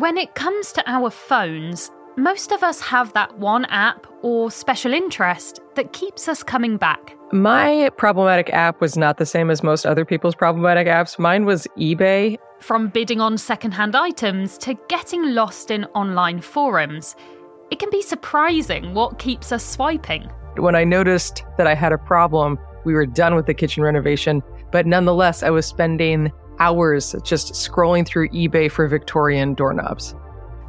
When it comes to our phones, most of us have that one app or special interest that keeps us coming back. My problematic app was not the same as most other people's problematic apps. Mine was eBay. From bidding on secondhand items to getting lost in online forums, it can be surprising what keeps us swiping. When I noticed that I had a problem, we were done with the kitchen renovation, but nonetheless, I was spending hours just scrolling through eBay for Victorian doorknobs.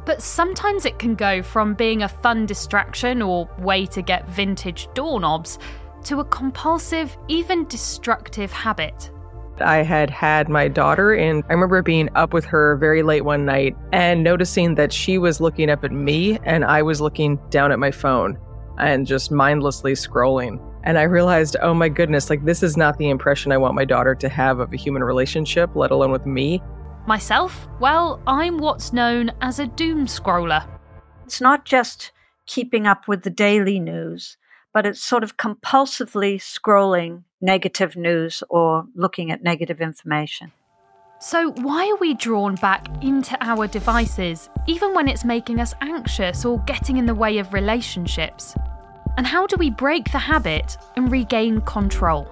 But sometimes it can go from being a fun distraction or way to get vintage doorknobs to a compulsive, even destructive habit. I had had my daughter, and I remember being up with her very late one night and noticing that she was looking up at me and I was looking down at my phone and just mindlessly scrolling. And I realized, oh my goodness, like this is not the impression I want my daughter to have of a human relationship, let alone with me. Myself? Well, I'm what's known as a doom scroller. It's not just keeping up with the daily news, but it's sort of compulsively scrolling negative news or looking at negative information. So, why are we drawn back into our devices, even when it's making us anxious or getting in the way of relationships? And how do we break the habit and regain control?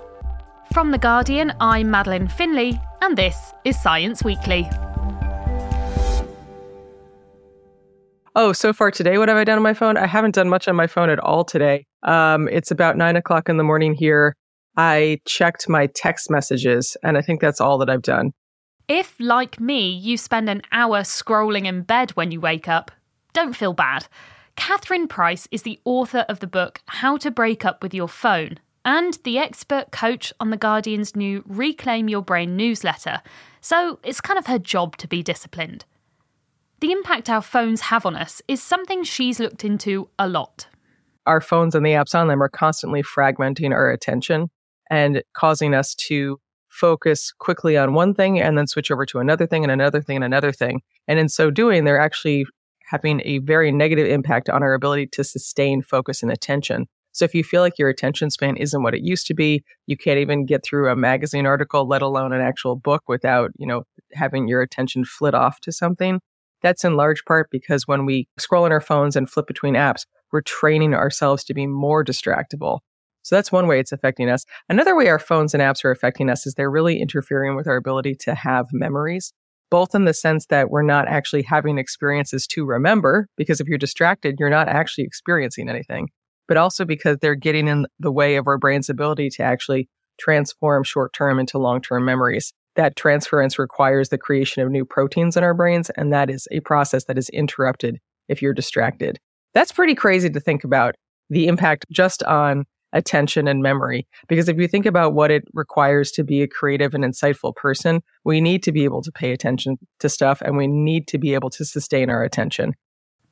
From The Guardian, I'm Madeleine Finlay, and this is Science Weekly. Oh, so far today, what have I done on my phone? I haven't done much on my phone at all today. Um, it's about nine o'clock in the morning here. I checked my text messages, and I think that's all that I've done. If, like me, you spend an hour scrolling in bed when you wake up, don't feel bad. Catherine Price is the author of the book How to Break Up with Your Phone and the expert coach on The Guardian's new Reclaim Your Brain newsletter, so it's kind of her job to be disciplined. The impact our phones have on us is something she's looked into a lot. Our phones and the apps on them are constantly fragmenting our attention and causing us to focus quickly on one thing and then switch over to another thing and another thing and another thing. And in so doing, they're actually having a very negative impact on our ability to sustain focus and attention. So if you feel like your attention span isn't what it used to be, you can't even get through a magazine article, let alone an actual book without, you know, having your attention flit off to something. That's in large part because when we scroll on our phones and flip between apps, we're training ourselves to be more distractible. So that's one way it's affecting us. Another way our phones and apps are affecting us is they're really interfering with our ability to have memories, both in the sense that we're not actually having experiences to remember, because if you're distracted, you're not actually experiencing anything, but also because they're getting in the way of our brain's ability to actually transform short term into long term memories. That transference requires the creation of new proteins in our brains, and that is a process that is interrupted if you're distracted. That's pretty crazy to think about the impact just on attention and memory. Because if you think about what it requires to be a creative and insightful person, we need to be able to pay attention to stuff and we need to be able to sustain our attention.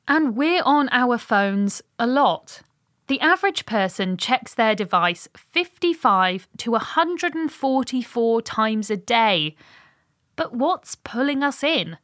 And we're on our phones a lot. The average person checks their device 55 to 144 times a day. But what's pulling us in?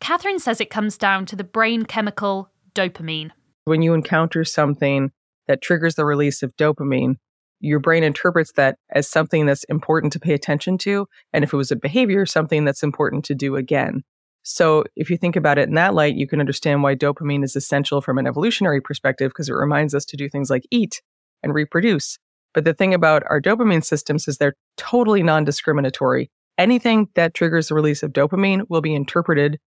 Catherine says it comes down to the brain chemical dopamine. When you encounter something that triggers the release of dopamine, your brain interprets that as something that's important to pay attention to. And if it was a behavior, something that's important to do again. So if you think about it in that light, you can understand why dopamine is essential from an evolutionary perspective because it reminds us to do things like eat and reproduce. But the thing about our dopamine systems is they're totally non discriminatory. Anything that triggers the release of dopamine will be interpreted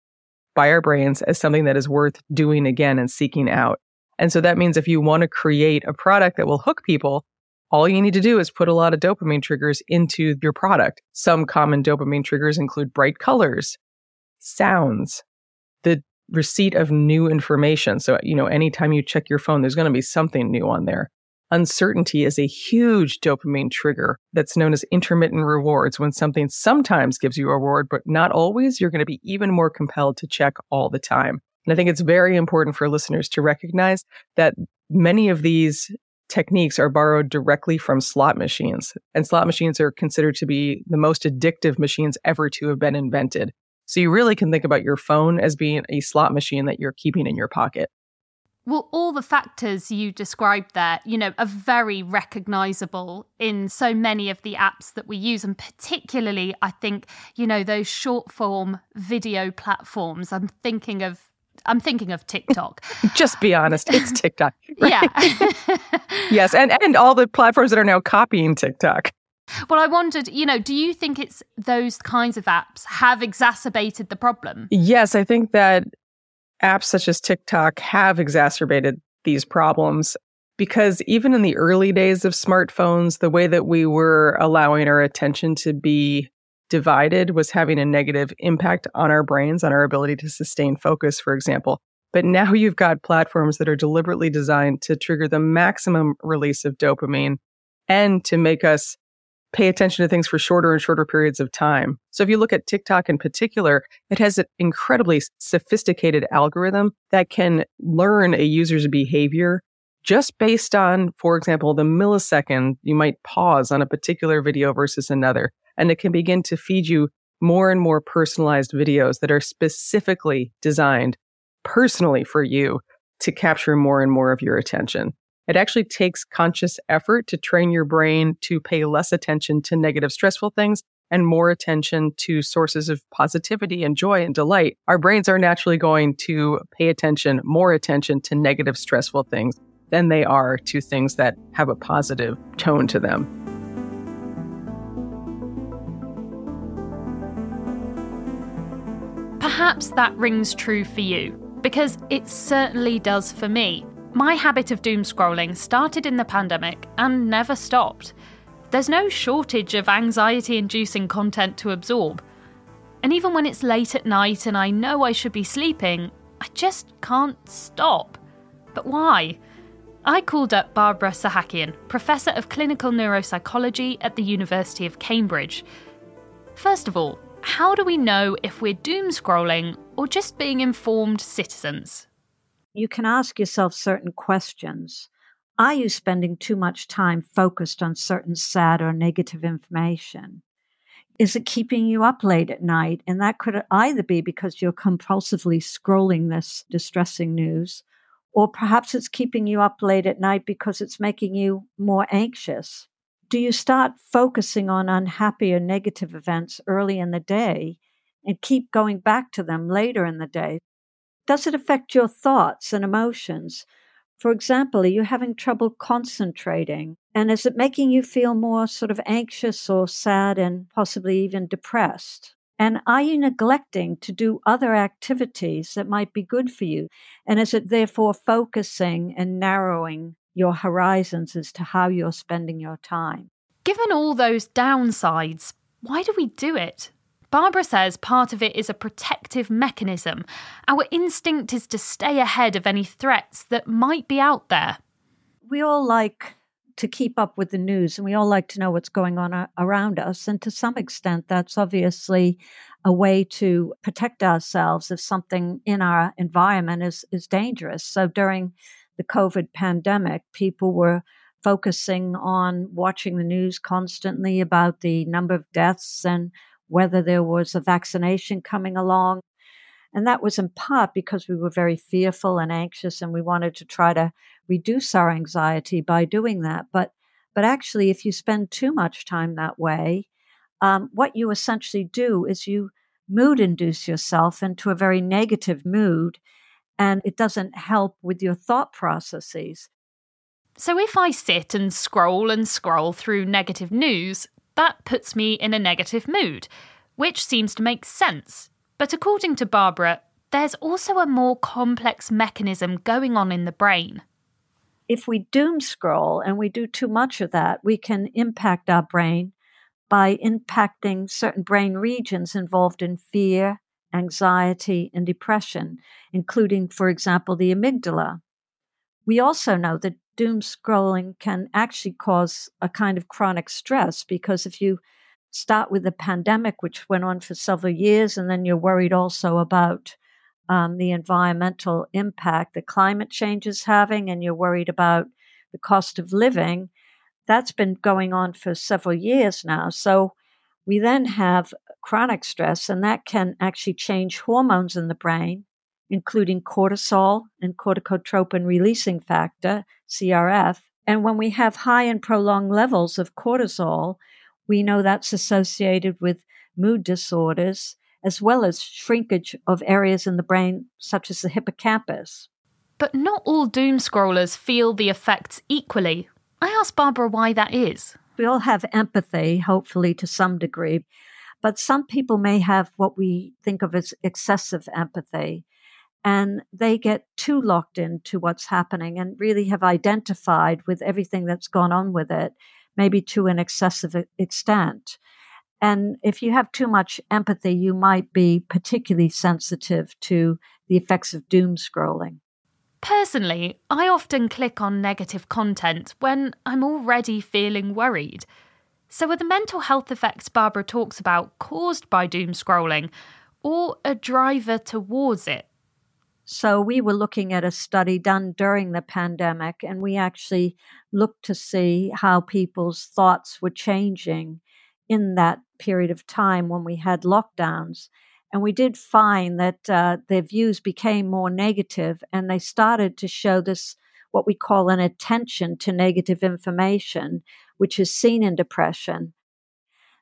by our brains as something that is worth doing again and seeking out. And so that means if you want to create a product that will hook people, all you need to do is put a lot of dopamine triggers into your product. Some common dopamine triggers include bright colors, sounds, the receipt of new information. So, you know, anytime you check your phone, there's going to be something new on there. Uncertainty is a huge dopamine trigger that's known as intermittent rewards. When something sometimes gives you a reward, but not always, you're going to be even more compelled to check all the time. And I think it's very important for listeners to recognize that many of these techniques are borrowed directly from slot machines. And slot machines are considered to be the most addictive machines ever to have been invented. So you really can think about your phone as being a slot machine that you're keeping in your pocket. Well, all the factors you described there, you know, are very recognizable in so many of the apps that we use. And particularly, I think, you know, those short form video platforms. I'm thinking of I'm thinking of TikTok. Just be honest, it's TikTok. Right? Yeah. yes, and and all the platforms that are now copying TikTok. Well, I wondered, you know, do you think it's those kinds of apps have exacerbated the problem? Yes, I think that apps such as TikTok have exacerbated these problems because even in the early days of smartphones, the way that we were allowing our attention to be divided was having a negative impact on our brains, on our ability to sustain focus, for example. But now you've got platforms that are deliberately designed to trigger the maximum release of dopamine and to make us pay attention to things for shorter and shorter periods of time. So if you look at TikTok in particular, it has an incredibly sophisticated algorithm that can learn a user's behavior just based on, for example, the millisecond you might pause on a particular video versus another. And it can begin to feed you more and more personalized videos that are specifically designed personally for you to capture more and more of your attention. It actually takes conscious effort to train your brain to pay less attention to negative, stressful things and more attention to sources of positivity and joy and delight. Our brains are naturally going to pay attention, more attention to negative, stressful things than they are to things that have a positive tone to them. Perhaps that rings true for you, because it certainly does for me. My habit of doom scrolling started in the pandemic and never stopped. There's no shortage of anxiety inducing content to absorb. And even when it's late at night and I know I should be sleeping, I just can't stop. But why? I called up Barbara Sahakian, Professor of Clinical Neuropsychology at the University of Cambridge. First of all, how do we know if we're doom scrolling or just being informed citizens? you can ask yourself certain questions. Are you spending too much time focused on certain sad or negative information? Is it keeping you up late at night? And that could either be because you're compulsively scrolling this distressing news, or perhaps it's keeping you up late at night because it's making you more anxious. Do you start focusing on unhappy or negative events early in the day and keep going back to them later in the day? Does it affect your thoughts and emotions? For example, are you having trouble concentrating? And is it making you feel more sort of anxious or sad and possibly even depressed? And are you neglecting to do other activities that might be good for you? And is it therefore focusing and narrowing your horizons as to how you're spending your time? Given all those downsides, why do we do it? Barbara says part of it is a protective mechanism. Our instinct is to stay ahead of any threats that might be out there. We all like to keep up with the news and we all like to know what's going on around us. And to some extent, that's obviously a way to protect ourselves if something in our environment is, is dangerous. So during the COVID pandemic, people were focusing on watching the news constantly about the number of deaths and whether there was a vaccination coming along. And that was in part because we were very fearful and anxious and we wanted to try to reduce our anxiety by doing that. But, but actually, if you spend too much time that way, um, what you essentially do is you mood induce yourself into a very negative mood and it doesn't help with your thought processes. So, if I sit and scroll and scroll through negative news, that puts me in a negative mood, which seems to make sense. But according to Barbara, there's also a more complex mechanism going on in the brain. If we doom scroll and we do too much of that, we can impact our brain by impacting certain brain regions involved in fear, anxiety, and depression, including, for example, the amygdala. We also know that doom scrolling can actually cause a kind of chronic stress because if you start with the pandemic, which went on for several years, and then you're worried also about um, the environmental impact that climate change is having, and you're worried about the cost of living, that's been going on for several years now. So we then have chronic stress, and that can actually change hormones in the brain including cortisol and corticotropin releasing factor, CRF. And when we have high and prolonged levels of cortisol, we know that's associated with mood disorders as well as shrinkage of areas in the brain, such as the hippocampus. But not all doom scrollers feel the effects equally. I asked Barbara why that is. We all have empathy, hopefully to some degree, but some people may have what we think of as excessive empathy and they get too locked into what's happening and really have identified with everything that's gone on with it, maybe to an excessive extent. And if you have too much empathy, you might be particularly sensitive to the effects of doom scrolling. Personally, I often click on negative content when I'm already feeling worried. So, are the mental health effects Barbara talks about caused by doom scrolling or a driver towards it? So we were looking at a study done during the pandemic, and we actually looked to see how people's thoughts were changing in that period of time when we had lockdowns. And we did find that uh, their views became more negative, and they started to show this what we call an attention to negative information, which is seen in depression.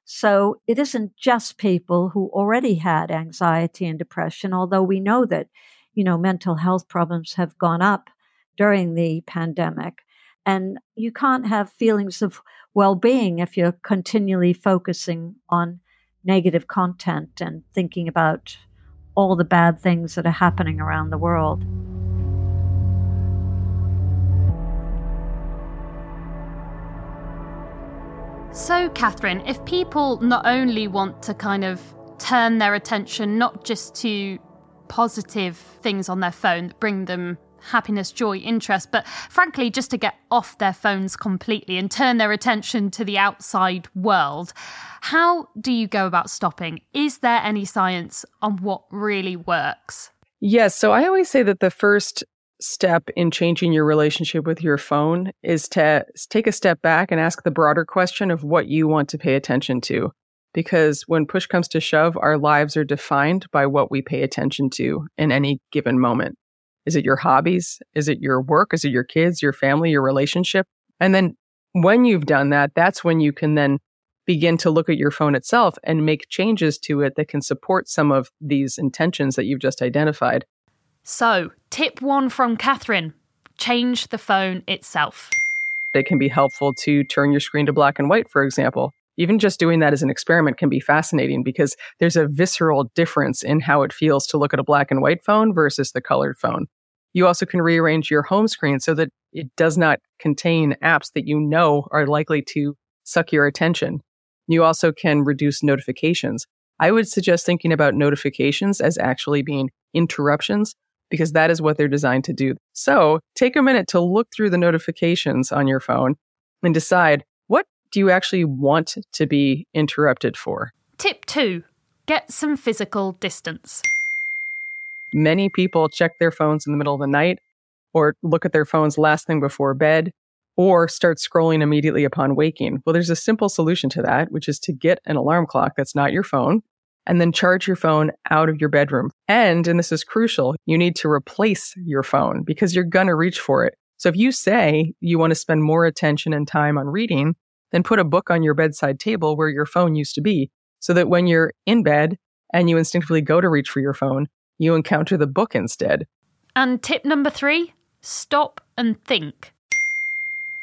So it isn't just people who already had anxiety and depression, although we know that you know, mental health problems have gone up during the pandemic. And you can't have feelings of well being if you're continually focusing on negative content and thinking about all the bad things that are happening around the world. So, Catherine, if people not only want to kind of turn their attention not just to positive things on their phone that bring them happiness, joy, interest, but frankly, just to get off their phones completely and turn their attention to the outside world. How do you go about stopping? Is there any science on what really works? Yes. So I always say that the first step in changing your relationship with your phone is to take a step back and ask the broader question of what you want to pay attention to because when push comes to shove, our lives are defined by what we pay attention to in any given moment. Is it your hobbies? Is it your work? Is it your kids, your family, your relationship? And then when you've done that, that's when you can then begin to look at your phone itself and make changes to it that can support some of these intentions that you've just identified. So, tip one from Catherine change the phone itself. It can be helpful to turn your screen to black and white, for example. Even just doing that as an experiment can be fascinating because there's a visceral difference in how it feels to look at a black and white phone versus the colored phone. You also can rearrange your home screen so that it does not contain apps that you know are likely to suck your attention. You also can reduce notifications. I would suggest thinking about notifications as actually being interruptions because that is what they're designed to do. So take a minute to look through the notifications on your phone and decide do you actually want to be interrupted for? Tip two get some physical distance. Many people check their phones in the middle of the night or look at their phones last thing before bed or start scrolling immediately upon waking. Well, there's a simple solution to that, which is to get an alarm clock that's not your phone and then charge your phone out of your bedroom. And, and this is crucial, you need to replace your phone because you're going to reach for it. So if you say you want to spend more attention and time on reading, then put a book on your bedside table where your phone used to be so that when you're in bed and you instinctively go to reach for your phone, you encounter the book instead. And tip number three stop and think.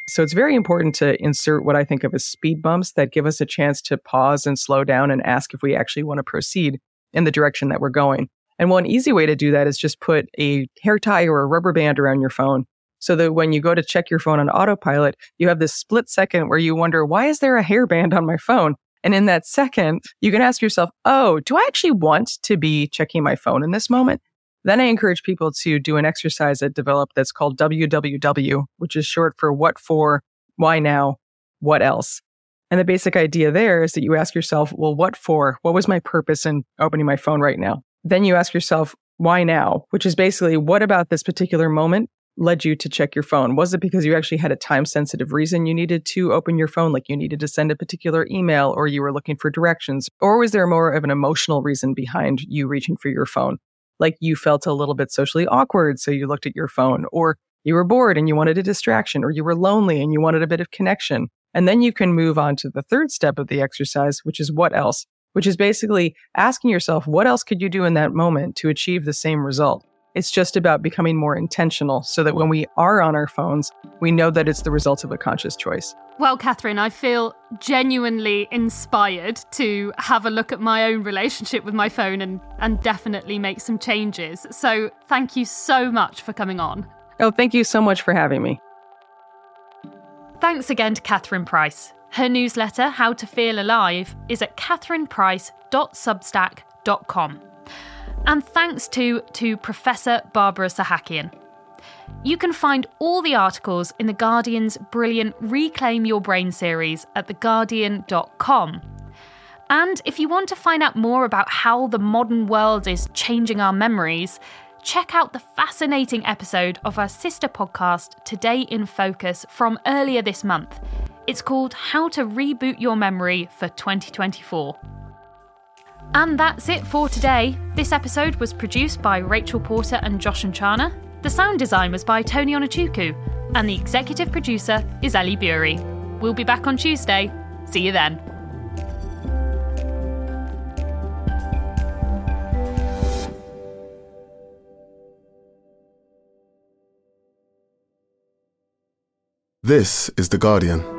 So it's very important to insert what I think of as speed bumps that give us a chance to pause and slow down and ask if we actually want to proceed in the direction that we're going. And one easy way to do that is just put a hair tie or a rubber band around your phone so that when you go to check your phone on autopilot, you have this split second where you wonder, why is there a hairband on my phone? And in that second, you can ask yourself, oh, do I actually want to be checking my phone in this moment? Then I encourage people to do an exercise that developed that's called WWW, which is short for what for, why now, what else. And the basic idea there is that you ask yourself, well, what for? What was my purpose in opening my phone right now? Then you ask yourself, why now? Which is basically, what about this particular moment led you to check your phone? Was it because you actually had a time sensitive reason you needed to open your phone, like you needed to send a particular email or you were looking for directions? Or was there more of an emotional reason behind you reaching for your phone? like you felt a little bit socially awkward, so you looked at your phone, or you were bored and you wanted a distraction, or you were lonely and you wanted a bit of connection. And then you can move on to the third step of the exercise, which is what else? Which is basically asking yourself, what else could you do in that moment to achieve the same result? It's just about becoming more intentional so that when we are on our phones, we know that it's the result of a conscious choice. Well, Catherine, I feel genuinely inspired to have a look at my own relationship with my phone and, and definitely make some changes. So, thank you so much for coming on. Oh, thank you so much for having me. Thanks again to Catherine Price. Her newsletter, How to Feel Alive, is at catherineprice.substack.com and thanks to, to Professor Barbara Sahakian. You can find all the articles in The Guardian's brilliant Reclaim Your Brain series at theguardian.com. And if you want to find out more about how the modern world is changing our memories, check out the fascinating episode of our sister podcast, Today in Focus, from earlier this month. It's called How to Reboot Your Memory for 2024. And that's it for today. This episode was produced by Rachel Porter and Josh and Chana. The sound design was by Tony Onuchukwu, and the executive producer is Ellie Bury. We'll be back on Tuesday. See you then. This is The Guardian.